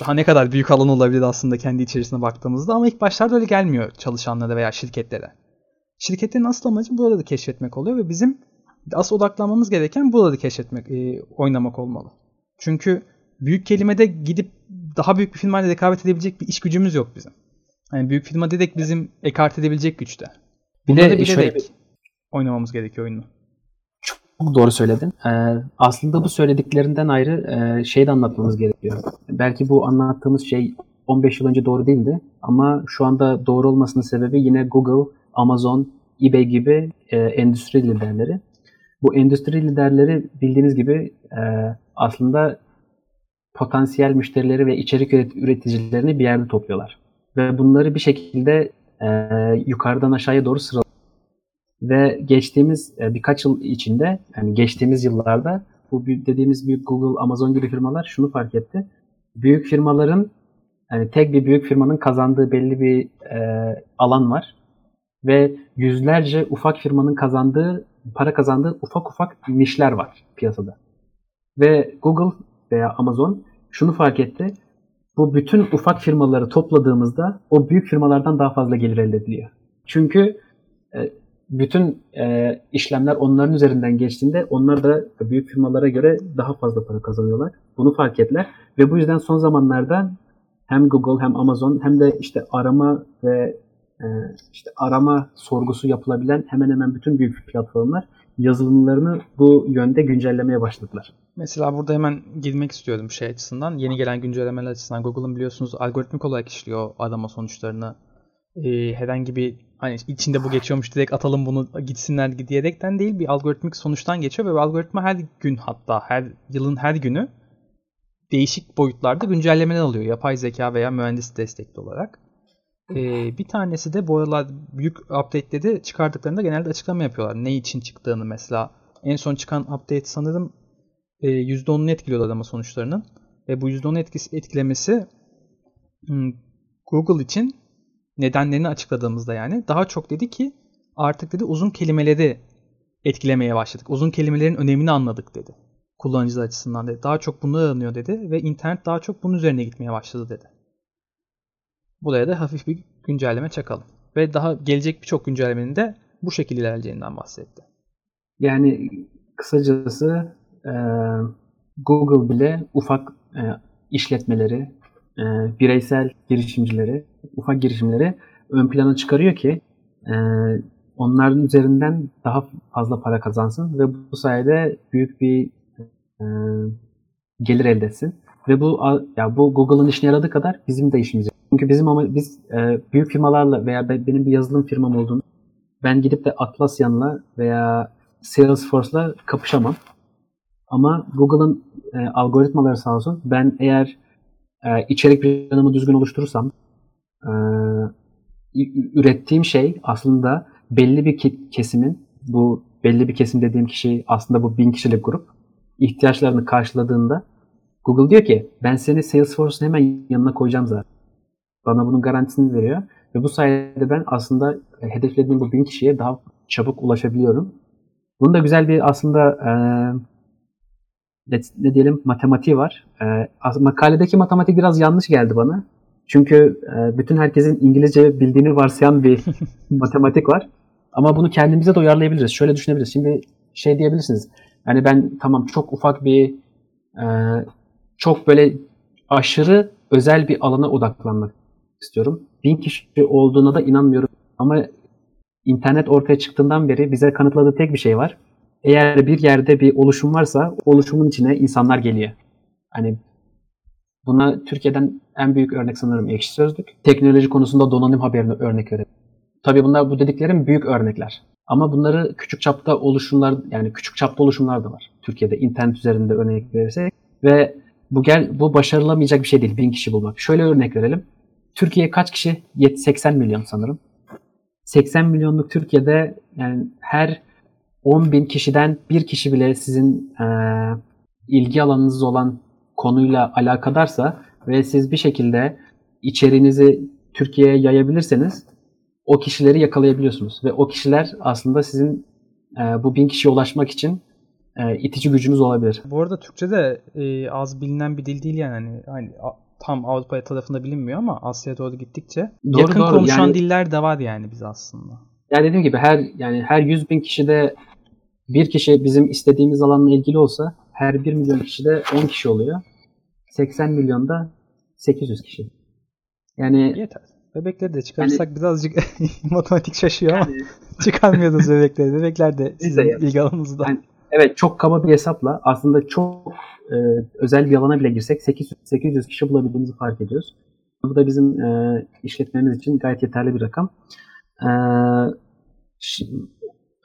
Daha ne kadar büyük alan olabilir aslında kendi içerisine baktığımızda ama ilk başlarda öyle gelmiyor çalışanlara veya şirketlere. Şirketlerin asıl amacı buraları keşfetmek oluyor ve bizim asıl odaklanmamız gereken buraları keşfetmek, e, oynamak olmalı. Çünkü büyük kelimede gidip daha büyük bir firmayla rekabet edebilecek bir iş gücümüz yok bizim. Yani büyük firma direkt bizim ekart edebilecek güçte. Bir Bunları de şöyle bir- oynamamız gerekiyor oyunu. Çok doğru söyledin. Ee, aslında bu söylediklerinden ayrı e, şey de anlatmamız gerekiyor. Belki bu anlattığımız şey 15 yıl önce doğru değildi ama şu anda doğru olmasının sebebi yine Google, Amazon, eBay gibi e, endüstri liderleri. Bu endüstri liderleri bildiğiniz gibi e, aslında potansiyel müşterileri ve içerik üret- üreticilerini bir yerde topluyorlar. Ve bunları bir şekilde e, yukarıdan aşağıya doğru sıralıyorlar. Ve geçtiğimiz e, birkaç yıl içinde, yani geçtiğimiz yıllarda bu dediğimiz büyük Google, Amazon gibi firmalar şunu fark etti. Büyük firmaların, yani tek bir büyük firmanın kazandığı belli bir e, alan var. Ve yüzlerce ufak firmanın kazandığı, para kazandığı ufak ufak nişler var piyasada. Ve Google veya Amazon şunu fark etti. Bu bütün ufak firmaları topladığımızda o büyük firmalardan daha fazla gelir elde ediliyor. Çünkü e, bütün e, işlemler onların üzerinden geçtiğinde onlar da büyük firmalara göre daha fazla para kazanıyorlar. Bunu fark ettiler ve bu yüzden son zamanlarda hem Google hem Amazon hem de işte arama ve e, işte arama sorgusu yapılabilen hemen hemen bütün büyük platformlar yazılımlarını bu yönde güncellemeye başladılar. Mesela burada hemen girmek istiyorum şey açısından. Yeni gelen güncellemeler açısından Google'ın biliyorsunuz algoritmik olarak işliyor arama sonuçlarını. Ee, herhangi bir hani içinde bu geçiyormuş direkt atalım bunu gitsinler diyerekten değil bir algoritmik sonuçtan geçiyor ve algoritma her gün hatta her yılın her günü değişik boyutlarda güncellemeler alıyor. Yapay zeka veya mühendis destekli olarak. Ee, bir tanesi de bu aralar büyük update'leri çıkardıklarında genelde açıklama yapıyorlar. Ne için çıktığını mesela. En son çıkan update sanırım e, %10'unu etkiliyor arama sonuçlarının. Ve bu %10 etkisi, etkilemesi hmm, Google için nedenlerini açıkladığımızda yani daha çok dedi ki artık dedi uzun kelimeleri etkilemeye başladık. Uzun kelimelerin önemini anladık dedi. Kullanıcılar açısından dedi. Daha çok bunlar aranıyor dedi ve internet daha çok bunun üzerine gitmeye başladı dedi. Buraya da hafif bir güncelleme çakalım. Ve daha gelecek birçok güncellemenin de bu şekilde ilerleyeceğinden bahsetti. Yani kısacası e, Google bile ufak e, işletmeleri, e, bireysel girişimcileri, ufak girişimleri ön plana çıkarıyor ki e, onların üzerinden daha fazla para kazansın ve bu sayede büyük bir e, gelir elde etsin. Ve bu ya bu Google'ın işine yaradığı kadar bizim de işimize. Çünkü bizim ama biz e, büyük firmalarla veya be- benim bir yazılım firmam olduğunu ben gidip de Atlassian'la veya Salesforce'la kapışamam. Ama Google'ın e, algoritmaları sağ olsun. Ben eğer e, içerik planımı düzgün oluşturursam e, ürettiğim şey aslında belli bir kesimin bu belli bir kesim dediğim kişi aslında bu bin kişilik grup ihtiyaçlarını karşıladığında Google diyor ki ben seni Salesforce'un hemen yanına koyacağım zaten. Bana bunun garantisini veriyor. Ve bu sayede ben aslında e, hedeflediğim bu bin kişiye daha çabuk ulaşabiliyorum. Bunun da güzel bir aslında e, ne, ne diyelim matematiği var. E, makaledeki matematik biraz yanlış geldi bana. Çünkü e, bütün herkesin İngilizce bildiğini varsayan bir matematik var. Ama bunu kendimize de uyarlayabiliriz. Şöyle düşünebiliriz. Şimdi şey diyebilirsiniz. Yani ben tamam çok ufak bir e, çok böyle aşırı özel bir alana odaklanmak istiyorum. Bin kişi olduğuna da inanmıyorum. Ama internet ortaya çıktığından beri bize kanıtladığı tek bir şey var. Eğer bir yerde bir oluşum varsa oluşumun içine insanlar geliyor. Hani buna Türkiye'den en büyük örnek sanırım Ekşi Sözlük. Teknoloji konusunda donanim haberine örnek verelim. Tabii bunlar bu dediklerim büyük örnekler. Ama bunları küçük çapta oluşumlar yani küçük çapta oluşumlar da var. Türkiye'de internet üzerinde örnek verirsek ve bu gel bu başarılamayacak bir şey değil bin kişi bulmak. Şöyle örnek verelim. Türkiye kaç kişi? Yet- 80 milyon sanırım. 80 milyonluk Türkiye'de yani her 10 bin kişiden bir kişi bile sizin eee, ilgi alanınız olan konuyla alakadarsa ve siz bir şekilde içeriğinizi Türkiye'ye yayabilirseniz o kişileri yakalayabiliyorsunuz. Ve o kişiler aslında sizin e, bu bin kişiye ulaşmak için e, itici gücünüz olabilir. Bu arada Türkçe de e, az bilinen bir dil değil yani. Hani, hani tam Avrupa tarafında bilinmiyor ama Asya'ya doğru gittikçe Doğru, yakın doğru. konuşan Yani- diller de var yani biz aslında. Yani dediğim gibi her yani her 100 bin kişide bir kişi bizim istediğimiz alanla ilgili olsa her 1 milyon kişide 10 kişi oluyor. 80 milyonda 800 kişi. Yani Yeter. Bebekleri de çıkarırsak birazcık matematik şaşıyor ama çıkarmıyoruz bebekleri. Bebekler de sizin ya. ilgi alanınızda. Yani- evet çok kaba bir hesapla aslında çok e, özel bir alana bile girsek 800, 800 kişi bulabildiğimizi fark ediyoruz. Bu da bizim e, işletmemiz için gayet yeterli bir rakam. E,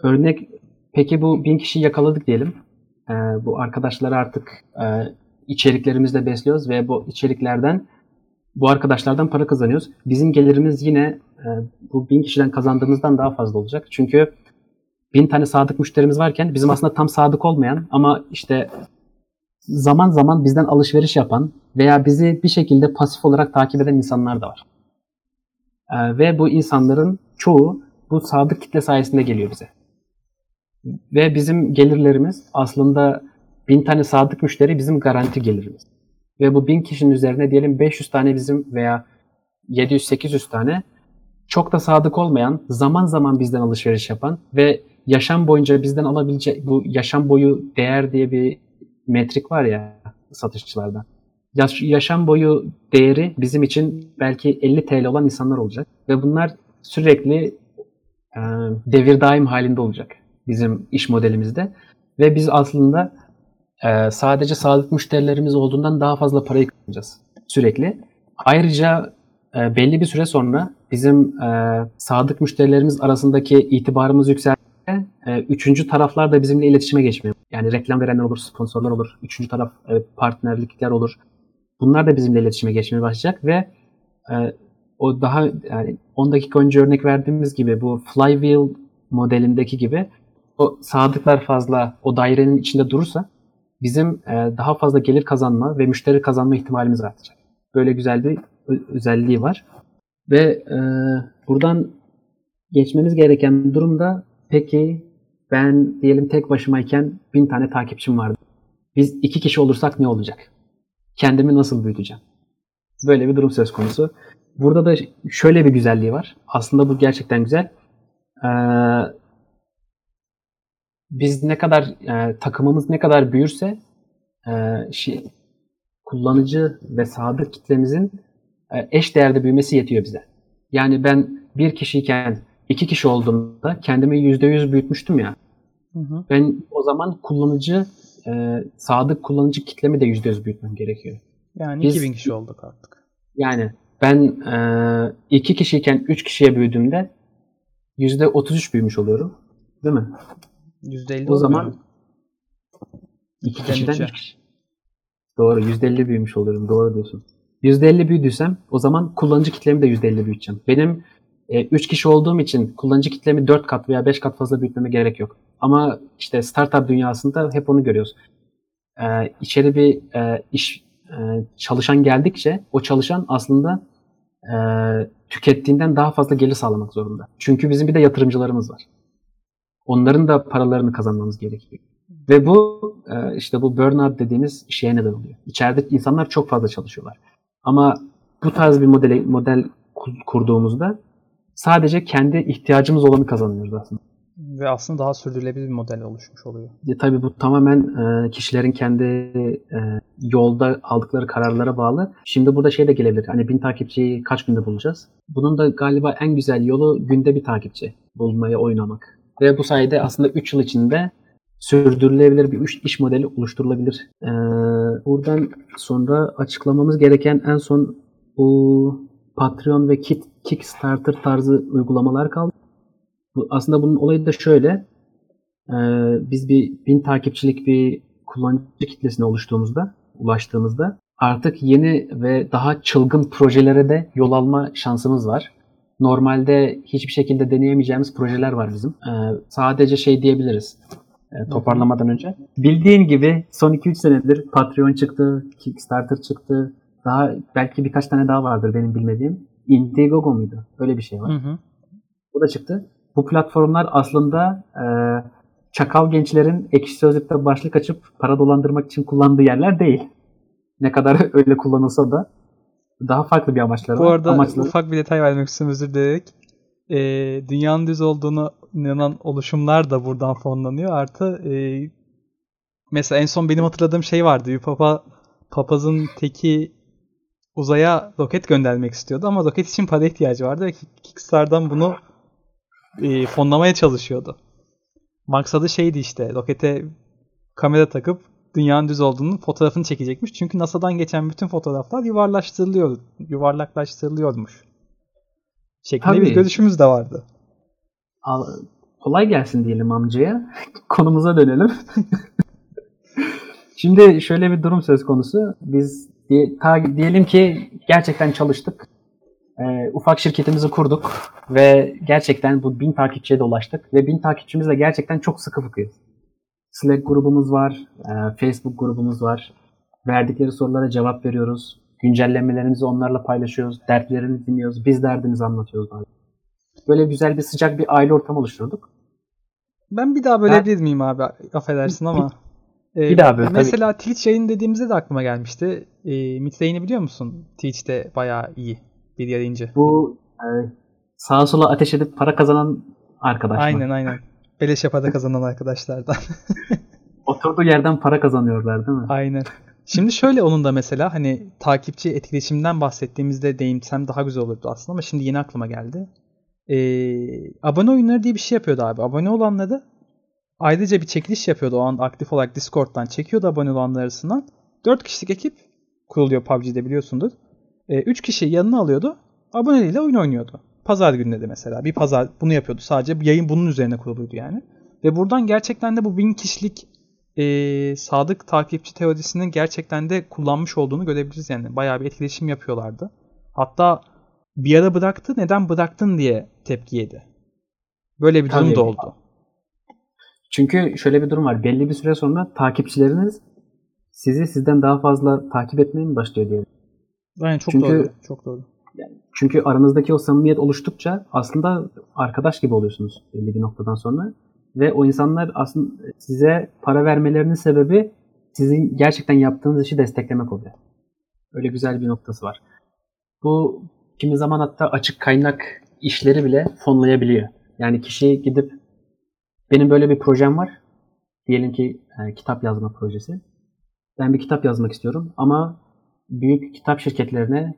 örnek peki bu 1000 kişiyi yakaladık diyelim. E, bu arkadaşları artık e, içeriklerimizle besliyoruz ve bu içeriklerden bu arkadaşlardan para kazanıyoruz. Bizim gelirimiz yine e, bu 1000 kişiden kazandığımızdan daha fazla olacak. Çünkü bin tane sadık müşterimiz varken bizim aslında tam sadık olmayan ama işte zaman zaman bizden alışveriş yapan veya bizi bir şekilde pasif olarak takip eden insanlar da var. Ee, ve bu insanların çoğu bu sadık kitle sayesinde geliyor bize. Ve bizim gelirlerimiz aslında bin tane sadık müşteri bizim garanti gelirimiz. Ve bu bin kişinin üzerine diyelim 500 tane bizim veya 700-800 tane çok da sadık olmayan, zaman zaman bizden alışveriş yapan ve yaşam boyunca bizden alabilecek bu yaşam boyu değer diye bir metrik var ya satışçılarda. Yaş- yaşam boyu değeri bizim için belki 50 TL olan insanlar olacak ve bunlar sürekli e, devir daim halinde olacak bizim iş modelimizde ve biz aslında e, sadece sadık müşterilerimiz olduğundan daha fazla parayı kazanacağız sürekli. Ayrıca e, belli bir süre sonra bizim e, sadık müşterilerimiz arasındaki itibarımız yükseldi. E, üçüncü taraflar da bizimle iletişime geçmiyor. Yani reklam verenler olur, sponsorlar olur, üçüncü taraf e, partnerlikler olur. Bunlar da bizimle iletişime geçmeye başlayacak ve e, o daha yani 10 dakika önce örnek verdiğimiz gibi bu flywheel modelindeki gibi o sadıklar fazla o dairenin içinde durursa bizim e, daha fazla gelir kazanma ve müşteri kazanma ihtimalimiz artacak. Böyle güzel bir özelliği var. Ve e, buradan geçmemiz gereken durumda peki ben diyelim tek başımayken bin tane takipçim vardı. Biz iki kişi olursak ne olacak? Kendimi nasıl büyüteceğim? Böyle bir durum söz konusu. Burada da şöyle bir güzelliği var. Aslında bu gerçekten güzel. Ee, biz ne kadar e, takımımız ne kadar büyürse e, şey, kullanıcı ve sadık kitlemizin e, eş değerde büyümesi yetiyor bize. Yani ben bir kişiyken iki kişi olduğumda kendimi yüzde yüz büyütmüştüm ya. Hı hı. Ben o zaman kullanıcı e, sadık kullanıcı kitlemi de yüzde yüz büyütmem gerekiyor. Yani Biz- 2000 kişi olduk artık. Yani ben e, iki kişiyken üç kişiye büyüdüğümde yüzde otuz üç büyümüş oluyorum. Değil mi? %50 O zaman olmuyor iki kişiden üç kişi. Doğru. Yüzde elli büyümüş oluyorum. Doğru diyorsun. Yüzde elli büyüdüysem o zaman kullanıcı kitlemi de yüzde elli büyüteceğim. Benim e, üç kişi olduğum için kullanıcı kitlemi dört kat veya beş kat fazla büyütmeme gerek yok. Ama işte startup dünyasında hep onu görüyoruz. E, içeri bir e, iş e, çalışan geldikçe o çalışan aslında e, tükettiğinden daha fazla gelir sağlamak zorunda. Çünkü bizim bir de yatırımcılarımız var. Onların da paralarını kazanmamız gerekiyor. Ve bu e, işte bu burnout dediğimiz şeye neden oluyor. İçeride insanlar çok fazla çalışıyorlar. Ama bu tarz bir model model ku- kurduğumuzda sadece kendi ihtiyacımız olanı kazanıyoruz aslında. Ve aslında daha sürdürülebilir bir model oluşmuş oluyor. E, tabii bu tamamen e, kişilerin kendi e, yolda aldıkları kararlara bağlı. Şimdi burada şey de gelebilir. Hani bin takipçiyi kaç günde bulacağız? Bunun da galiba en güzel yolu günde bir takipçi bulmaya oynamak. Ve bu sayede aslında 3 yıl içinde sürdürülebilir bir iş, modeli oluşturulabilir. E, buradan sonra açıklamamız gereken en son bu Patreon ve Kit, Kickstarter tarzı uygulamalar kaldı. Bu, aslında bunun olayı da şöyle. Ee, biz bir bin takipçilik bir kullanıcı kitlesine oluştuğumuzda, ulaştığımızda artık yeni ve daha çılgın projelere de yol alma şansımız var. Normalde hiçbir şekilde deneyemeyeceğimiz projeler var bizim. Ee, sadece şey diyebiliriz e, toparlamadan önce. Bildiğin gibi son 2-3 senedir Patreon çıktı, Kickstarter çıktı, daha belki birkaç tane daha vardır benim bilmediğim. Indiegogo muydu? Öyle bir şey var. Hı hı. Bu da çıktı. Bu platformlar aslında e, çakal gençlerin ekşi sözlükte başlık açıp para dolandırmak için kullandığı yerler değil. Ne kadar öyle kullanılsa da daha farklı bir amaçları Bu var. arada Amaçları- ufak bir detay vermek istiyorum özür dileyerek. Ee, dünyanın düz olduğunu inanan oluşumlar da buradan fonlanıyor. Artı e, mesela en son benim hatırladığım şey vardı. Bir papa papazın teki uzaya roket göndermek istiyordu ama roket için para ihtiyacı vardı ve Kickstarter'dan bunu e, fonlamaya çalışıyordu. Maksadı şeydi işte rokete kamera takıp dünyanın düz olduğunun fotoğrafını çekecekmiş. Çünkü NASA'dan geçen bütün fotoğraflar yuvarlaştırılıyor, yuvarlaklaştırılıyormuş. Şeklinde Tabii. bir görüşümüz de vardı. Al- kolay gelsin diyelim amcaya. Konumuza dönelim. Şimdi şöyle bir durum söz konusu. Biz diye- ta- diyelim ki gerçekten çalıştık. Ee, ufak şirketimizi kurduk ve gerçekten bu bin takipçiye de ulaştık ve bin takipçimizle gerçekten çok sıkı fıkıyız. Slack grubumuz var, e, Facebook grubumuz var. Verdikleri sorulara cevap veriyoruz. Güncellemelerimizi onlarla paylaşıyoruz. Dertlerini dinliyoruz. Biz derdimizi anlatıyoruz. bazen. Böyle güzel bir sıcak bir aile ortamı oluşturduk. Ben bir daha bölebilir miyim abi? Affedersin ama. Ee, Bir daha tabii. Mesela Twitch yayın dediğimizde de aklıma gelmişti. Ee, Mitre'ini biliyor musun? Twitch'te bayağı iyi bir yayıncı. Bu e, sağa sola ateş edip para kazanan arkadaş mı? Aynen aynen. Beleş para kazanan arkadaşlardan. Oturduğu yerden para kazanıyorlar değil mi? Aynen. Şimdi şöyle onun da mesela hani takipçi etkileşimden bahsettiğimizde değinsem daha güzel olurdu aslında ama şimdi yeni aklıma geldi. Ee, abone oyunları diye bir şey yapıyordu abi. Abone olanları ayrıca bir çekiliş yapıyordu o an aktif olarak Discord'dan çekiyordu abone olanlar arasından. 4 kişilik ekip kuruluyor PUBG'de biliyorsundur. 3 kişi yanına alıyordu. Aboneliğiyle oyun oynuyordu. Pazar günleri mesela. Bir pazar bunu yapıyordu. Sadece yayın bunun üzerine kuruluydu yani. Ve buradan gerçekten de bu bin kişilik e, sadık takipçi teorisinin gerçekten de kullanmış olduğunu görebiliriz yani. Bayağı bir etkileşim yapıyorlardı. Hatta bir ara bıraktı neden bıraktın diye tepki yedi. Böyle bir durum Tabii. da oldu. Çünkü şöyle bir durum var. Belli bir süre sonra takipçileriniz sizi sizden daha fazla takip etmeye mi başlıyor diye. Aynen çok Çünkü- doğru. Çok doğru. Çünkü aranızdaki o samimiyet oluştukça aslında arkadaş gibi oluyorsunuz belli bir noktadan sonra. Ve o insanlar aslında size para vermelerinin sebebi sizin gerçekten yaptığınız işi desteklemek oluyor. Öyle güzel bir noktası var. Bu kimi zaman hatta açık kaynak işleri bile fonlayabiliyor. Yani kişi gidip benim böyle bir projem var. Diyelim ki e, kitap yazma projesi. Ben bir kitap yazmak istiyorum ama büyük kitap şirketlerine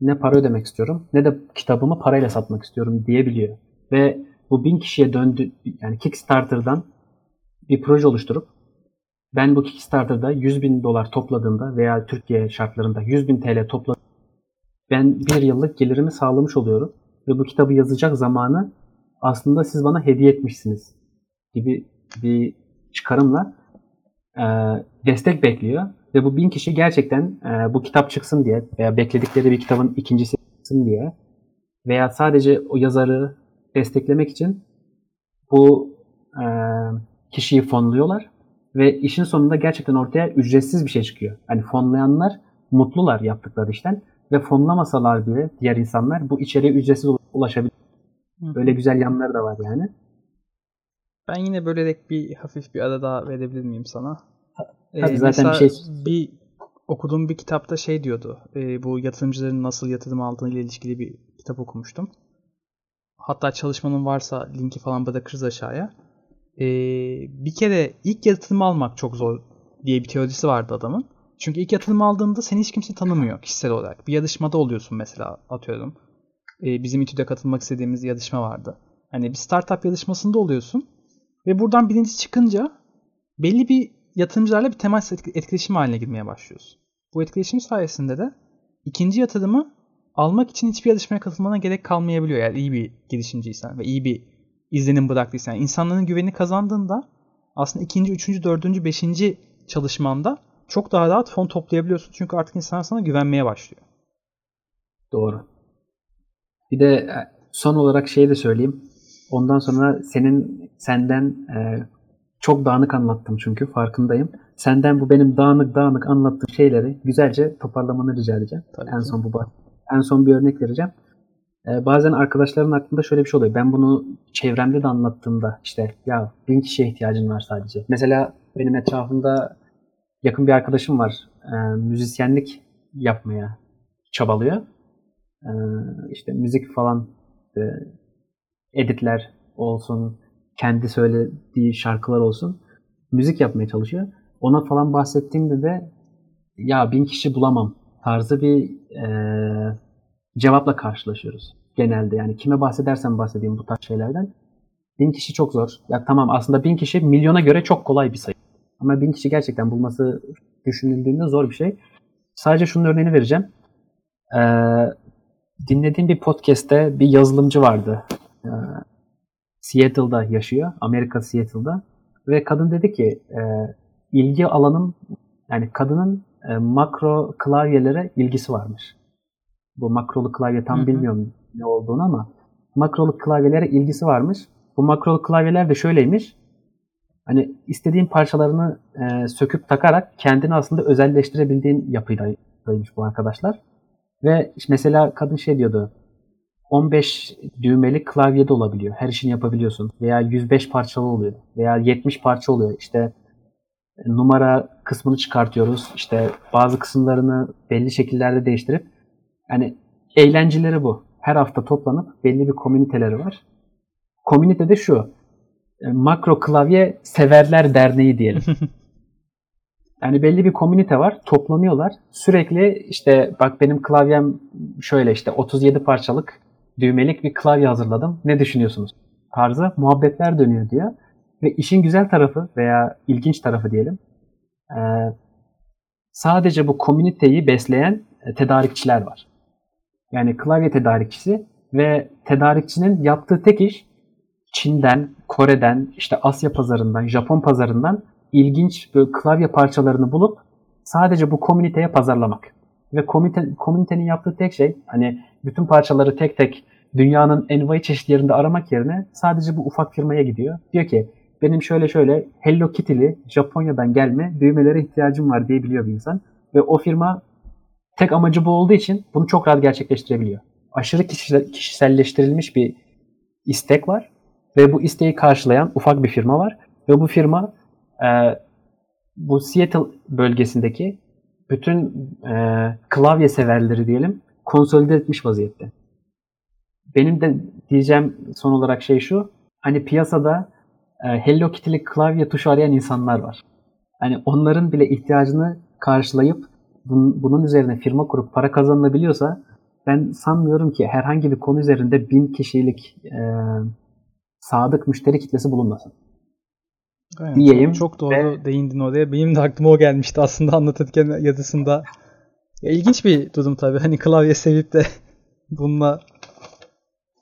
ne para ödemek istiyorum ne de kitabımı parayla satmak istiyorum diyebiliyor. Ve bu bin kişiye döndü yani Kickstarter'dan bir proje oluşturup ben bu Kickstarter'da 100 bin dolar topladığımda veya Türkiye şartlarında 100 bin TL topladığımda ben bir yıllık gelirimi sağlamış oluyorum. Ve bu kitabı yazacak zamanı aslında siz bana hediye etmişsiniz gibi bir çıkarımla e, destek bekliyor. Ve bu bin kişi gerçekten e, bu kitap çıksın diye veya bekledikleri bir kitabın ikincisi çıksın diye veya sadece o yazarı desteklemek için bu e, kişiyi fonluyorlar ve işin sonunda gerçekten ortaya ücretsiz bir şey çıkıyor. Hani fonlayanlar mutlular yaptıkları işten ve fonlamasalar bile diğer insanlar bu içeriğe ücretsiz ulaşabilir. Böyle güzel yanları da var yani. Ben yine bölerek bir hafif bir ara daha verebilir miyim sana? Ee, Tabii zaten bir şey- bir okuduğum bir kitapta şey diyordu. e, bu yatırımcıların nasıl yatırım aldığını ile ilgili bir kitap okumuştum. Hatta çalışmanın varsa linki falan bırakırız aşağıya. Ee, bir kere ilk yatırım almak çok zor diye bir teorisi vardı adamın. Çünkü ilk yatırım aldığında seni hiç kimse tanımıyor kişisel olarak. Bir yarışmada oluyorsun mesela atıyorum. Ee, bizim İTÜ'de katılmak istediğimiz yarışma vardı. Hani bir startup yarışmasında oluyorsun. Ve buradan birinci çıkınca belli bir yatırımcılarla bir temas etki- etkileşim haline girmeye başlıyorsun. Bu etkileşim sayesinde de ikinci yatırımı almak için hiçbir yarışmaya katılmana gerek kalmayabiliyor. Yani iyi bir girişimciysen ve iyi bir izlenim bıraktıysan. Yani güvenini kazandığında aslında ikinci, üçüncü, dördüncü, beşinci çalışmanda çok daha rahat fon toplayabiliyorsun. Çünkü artık insanlar sana güvenmeye başlıyor. Doğru. Bir de e, son olarak şey de söyleyeyim. Ondan sonra senin senden e, çok dağınık anlattım çünkü farkındayım. Senden bu benim dağınık dağınık anlattığım şeyleri güzelce toparlamanı rica edeceğim. Tabii en son bu en son bir örnek vereceğim. Ee, bazen arkadaşların aklında şöyle bir şey oluyor. Ben bunu çevremde de anlattığımda işte ya bin kişiye ihtiyacın var sadece. Mesela benim etrafımda yakın bir arkadaşım var. Ee, müzisyenlik yapmaya çabalıyor. Ee, işte müzik falan e, editler olsun, kendi söylediği şarkılar olsun. Müzik yapmaya çalışıyor. Ona falan bahsettiğimde de ya bin kişi bulamam tarzı bir e, cevapla karşılaşıyoruz. Genelde yani kime bahsedersem bahsedeyim bu tarz şeylerden. Bin kişi çok zor. Ya tamam aslında bin kişi milyona göre çok kolay bir sayı. Ama bin kişi gerçekten bulması düşünüldüğünde zor bir şey. Sadece şunun örneğini vereceğim. Ee, dinlediğim bir podcast'te bir yazılımcı vardı. Ee, Seattle'da yaşıyor. Amerika Seattle'da. Ve kadın dedi ki e, ilgi alanım yani kadının e, makro klavyelere ilgisi varmış. Bu makrolu klavye tam Hı hı. bilmiyorum ne olduğunu ama makrolu klavyelere ilgisi varmış. Bu makrolu klavyeler de şöyleymiş. Hani istediğin parçalarını e, söküp takarak kendini aslında özelleştirebildiğin yapıdaymış bu arkadaşlar. Ve mesela kadın şey diyordu. 15 düğmeli klavyede olabiliyor. Her işini yapabiliyorsun. Veya 105 parçalı oluyor. Veya 70 parça oluyor. İşte e, numara kısmını çıkartıyoruz. İşte bazı kısımlarını belli şekillerde değiştirip yani eğlenceleri bu. Her hafta toplanıp belli bir komüniteleri var. Komünite de şu. e, Makro klavye severler derneği diyelim. Yani belli bir komünite var. Toplanıyorlar. Sürekli işte bak benim klavyem şöyle işte 37 parçalık düğmelik bir klavye hazırladım. Ne düşünüyorsunuz? Tarzı muhabbetler dönüyor diyor. Ve işin güzel tarafı veya ilginç tarafı diyelim. e, sadece bu komüniteyi besleyen e, tedarikçiler var. Yani klavye tedarikçisi ve tedarikçinin yaptığı tek iş Çin'den, Kore'den, işte Asya pazarından, Japon pazarından ilginç böyle klavye parçalarını bulup sadece bu komüniteye pazarlamak. Ve komite, komünitenin yaptığı tek şey hani bütün parçaları tek tek dünyanın envai çeşit yerinde aramak yerine sadece bu ufak firmaya gidiyor. Diyor ki benim şöyle şöyle Hello Kitty'li Japonya'dan gelme düğmelere ihtiyacım var diyebiliyor bir insan. Ve o firma tek amacı bu olduğu için bunu çok rahat gerçekleştirebiliyor. Aşırı kişisel- kişiselleştirilmiş bir istek var ve bu isteği karşılayan ufak bir firma var ve bu firma e, bu Seattle bölgesindeki bütün e, klavye severleri diyelim konsolide etmiş vaziyette. Benim de diyeceğim son olarak şey şu. Hani piyasada e, Hello Kitty'li klavye tuşu arayan insanlar var. Hani onların bile ihtiyacını karşılayıp bun- bunun üzerine firma kurup para kazanılabiliyorsa ben sanmıyorum ki herhangi bir konu üzerinde bin kişilik e, sadık müşteri kitlesi bulunmasın. Aynen, diyeyim Çok, doğru ve- değindin oraya. Benim de aklıma o gelmişti aslında anlatırken yazısında. Ya, ilginç bir durum tabii. Hani klavye sevip de bununla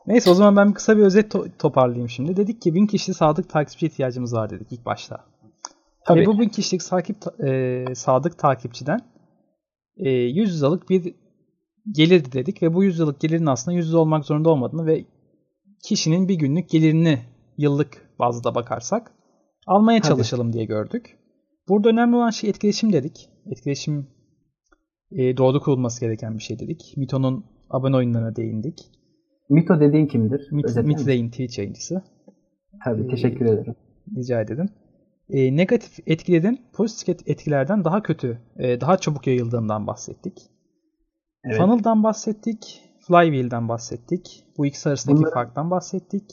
Neyse o zaman ben bir kısa bir özet to- toparlayayım şimdi. Dedik ki bin kişi sadık takipçi ihtiyacımız var dedik ilk başta. Tabii. Ve bu bin kişilik sakip, ta- e, sadık takipçiden e, 100 liralık bir gelirdi dedik ve bu 100 liralık gelirin aslında 100 lira olmak zorunda olmadığını ve kişinin bir günlük gelirini yıllık bazda bakarsak almaya Tabii. çalışalım diye gördük. Burada önemli olan şey etkileşim dedik. Etkileşim e, doğru kurulması gereken bir şey dedik. Mito'nun abone oyunlarına değindik. Mito dediğin kimdir? Mit, Twitch yayıncısı. Tabii Ee, teşekkür ederim. Rica ederim. E, negatif etkilerin pozitif et- etkilerden daha kötü, e, daha çabuk yayıldığından bahsettik. Evet. Funnel'dan bahsettik. Flywheel'den bahsettik. Bu ikisi arasındaki Bunları- farktan bahsettik.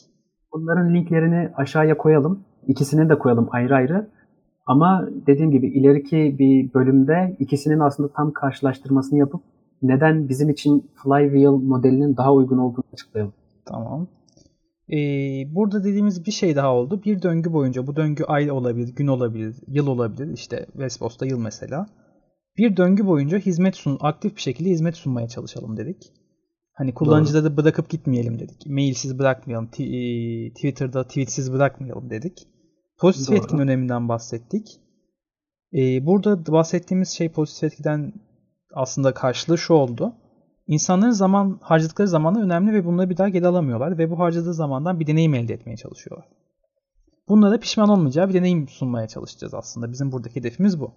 Bunların linklerini aşağıya koyalım. İkisini de koyalım ayrı ayrı. Ama dediğim gibi ileriki bir bölümde ikisinin aslında tam karşılaştırmasını yapıp neden bizim için Flywheel modelinin daha uygun olduğunu açıklayalım. Tamam. Ee, burada dediğimiz bir şey daha oldu. Bir döngü boyunca bu döngü ay olabilir, gün olabilir, yıl olabilir. İşte Westbos'ta yıl mesela. Bir döngü boyunca hizmet sun, aktif bir şekilde hizmet sunmaya çalışalım dedik. Hani kullanıcıları bırakıp gitmeyelim dedik. Mailsiz bırakmayalım. Ti- e, Twitter'da tweetsiz bırakmayalım dedik. Pozitif Doğru. etkinin öneminden bahsettik. Ee, burada bahsettiğimiz şey pozitif etkiden aslında karşılığı şu oldu. İnsanların zaman harcadıkları zamanı önemli ve bunları bir daha geri alamıyorlar ve bu harcadığı zamandan bir deneyim elde etmeye çalışıyorlar. bunlara pişman olmayacağı bir deneyim sunmaya çalışacağız aslında. Bizim buradaki hedefimiz bu.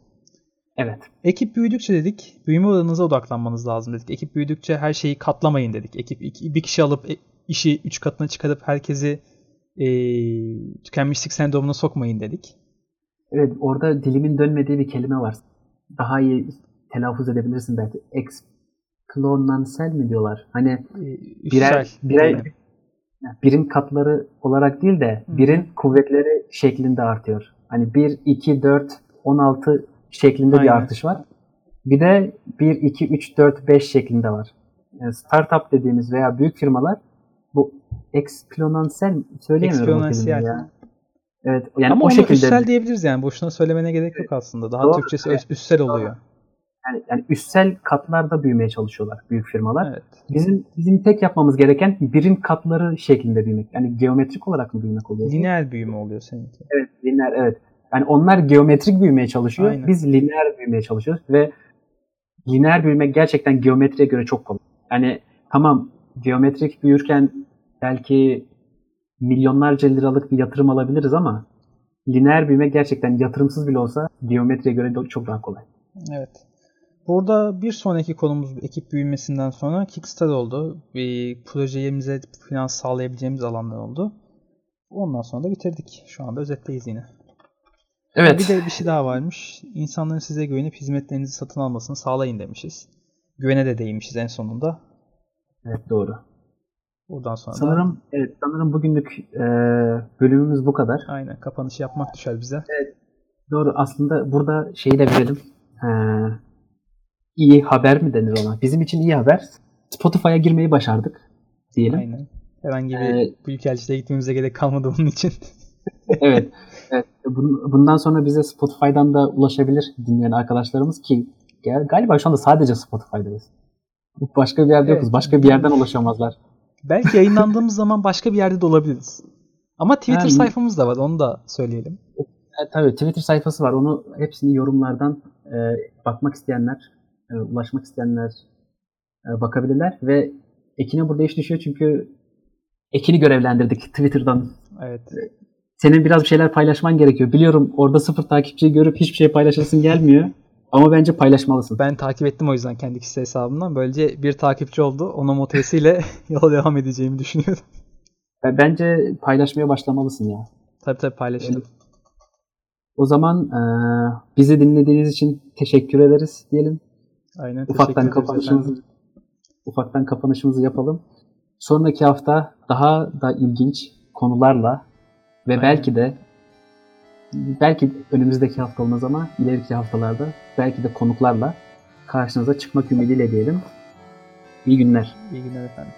Evet. Ekip büyüdükçe dedik, büyüme oranınıza odaklanmanız lazım dedik. Ekip büyüdükçe her şeyi katlamayın dedik. Ekip iki, bir kişi alıp e, işi üç katına çıkarıp herkesi e, tükenmişlik sendromuna sokmayın dedik. Evet orada dilimin dönmediği bir kelime var. Daha iyi telaffuz edebilirsin belki. Eksponansel mi diyorlar? Hani E, birer, birer birin katları olarak değil de birin kuvvetleri şeklinde artıyor. Hani 1, 2, 4, 16 şeklinde Aynen. bir artış var. Bir de 1, 2, 3, 4, 5 şeklinde var. Yani startup dediğimiz veya büyük firmalar bu eksponansel söyleyemiyorum Eksponansiyel. ya. Evet yani Ama o şekilde üstsel diyebiliriz yani. Boşuna söylemene gerek yok aslında. Daha Doğru. Türkçesi Evet. üstsel oluyor. yani, yani üstsel katlarda büyümeye çalışıyorlar büyük firmalar. Evet. Bizim bizim tek yapmamız gereken birin katları şeklinde büyümek. Yani geometrik olarak mı büyümek oluyor? Lineer büyüme oluyor seninki. Evet, lineer evet. Yani onlar geometrik büyümeye çalışıyor. Aynen. Biz lineer büyümeye çalışıyoruz ve lineer büyümek gerçekten geometriye göre çok kolay. Yani tamam geometrik büyürken belki milyonlarca liralık bir yatırım alabiliriz ama lineer büyüme gerçekten yatırımsız bile olsa geometriye göre çok daha kolay. Evet. Burada bir sonraki konumuz ekip büyümesinden sonra Kickstarter oldu. Bir projemize finans sağlayabileceğimiz alanlar oldu. Ondan sonra da bitirdik. Şu anda özetteyiz yine. Evet. Bir de bir şey daha varmış. İnsanların size güvenip hizmetlerinizi satın almasını sağlayın demişiz. Güvene de değinmişiz en sonunda. Evet doğru. Buradan sonra da Sanırım evet sanırım bugünlük e, bölümümüz bu kadar. aynen kapanışı yapmak düşer bize. Doğru. Aslında burada şeyi de verelim. Ee, iyi haber mi denir ona? Bizim için iyi haber. Spotify'a girmeyi başardık diyelim. Aynen. Herhangi bir Ee, büyükelçiliğe gitmemize gerek kalmadı bunun için. evet. evet. Bun- Bundan sonra bize Spotify'dan da ulaşabilir dinleyen arkadaşlarımız ki gal- galiba şu anda sadece Spotify'dayız. Başka bir yerde Evet. yokuz. Başka bir yerden ulaşamazlar. Belki yayınlandığımız zaman başka bir yerde de olabiliriz. Ama Twitter Yani- sayfamız da var. Onu da söyleyelim. E, tabii Twitter sayfası var. Onu hepsini yorumlardan e, bakmak isteyenler, e, ulaşmak isteyenler e, bakabilirler ve Ekin'e burada iş düşüyor çünkü Ekin'i görevlendirdik Twitter'dan. Evet. Senin biraz bir şeyler paylaşman gerekiyor. Biliyorum orada sıfır takipçiyi görüp hiçbir şey paylaşasın gelmiyor. Ama bence paylaşmalısın. Ben takip ettim o yüzden kendi kişisel hesabımdan. Böylece bir takipçi oldu. Ona motivesiyle yola devam edeceğimi düşünüyorum. Bence paylaşmaya başlamalısın ya. Tabii tabii paylaşırım. O zaman e, bizi dinlediğiniz için teşekkür ederiz diyelim. Aynen. Ufaktan kapanışımızı efendim. ufaktan kapanışımızı yapalım. Sonraki hafta daha da ilginç konularla ve Aynen. belki de belki önümüzdeki hafta olmaz ama ileriki haftalarda belki de konuklarla karşınıza çıkmak ümidiyle diyelim. İyi günler. İyi günler efendim.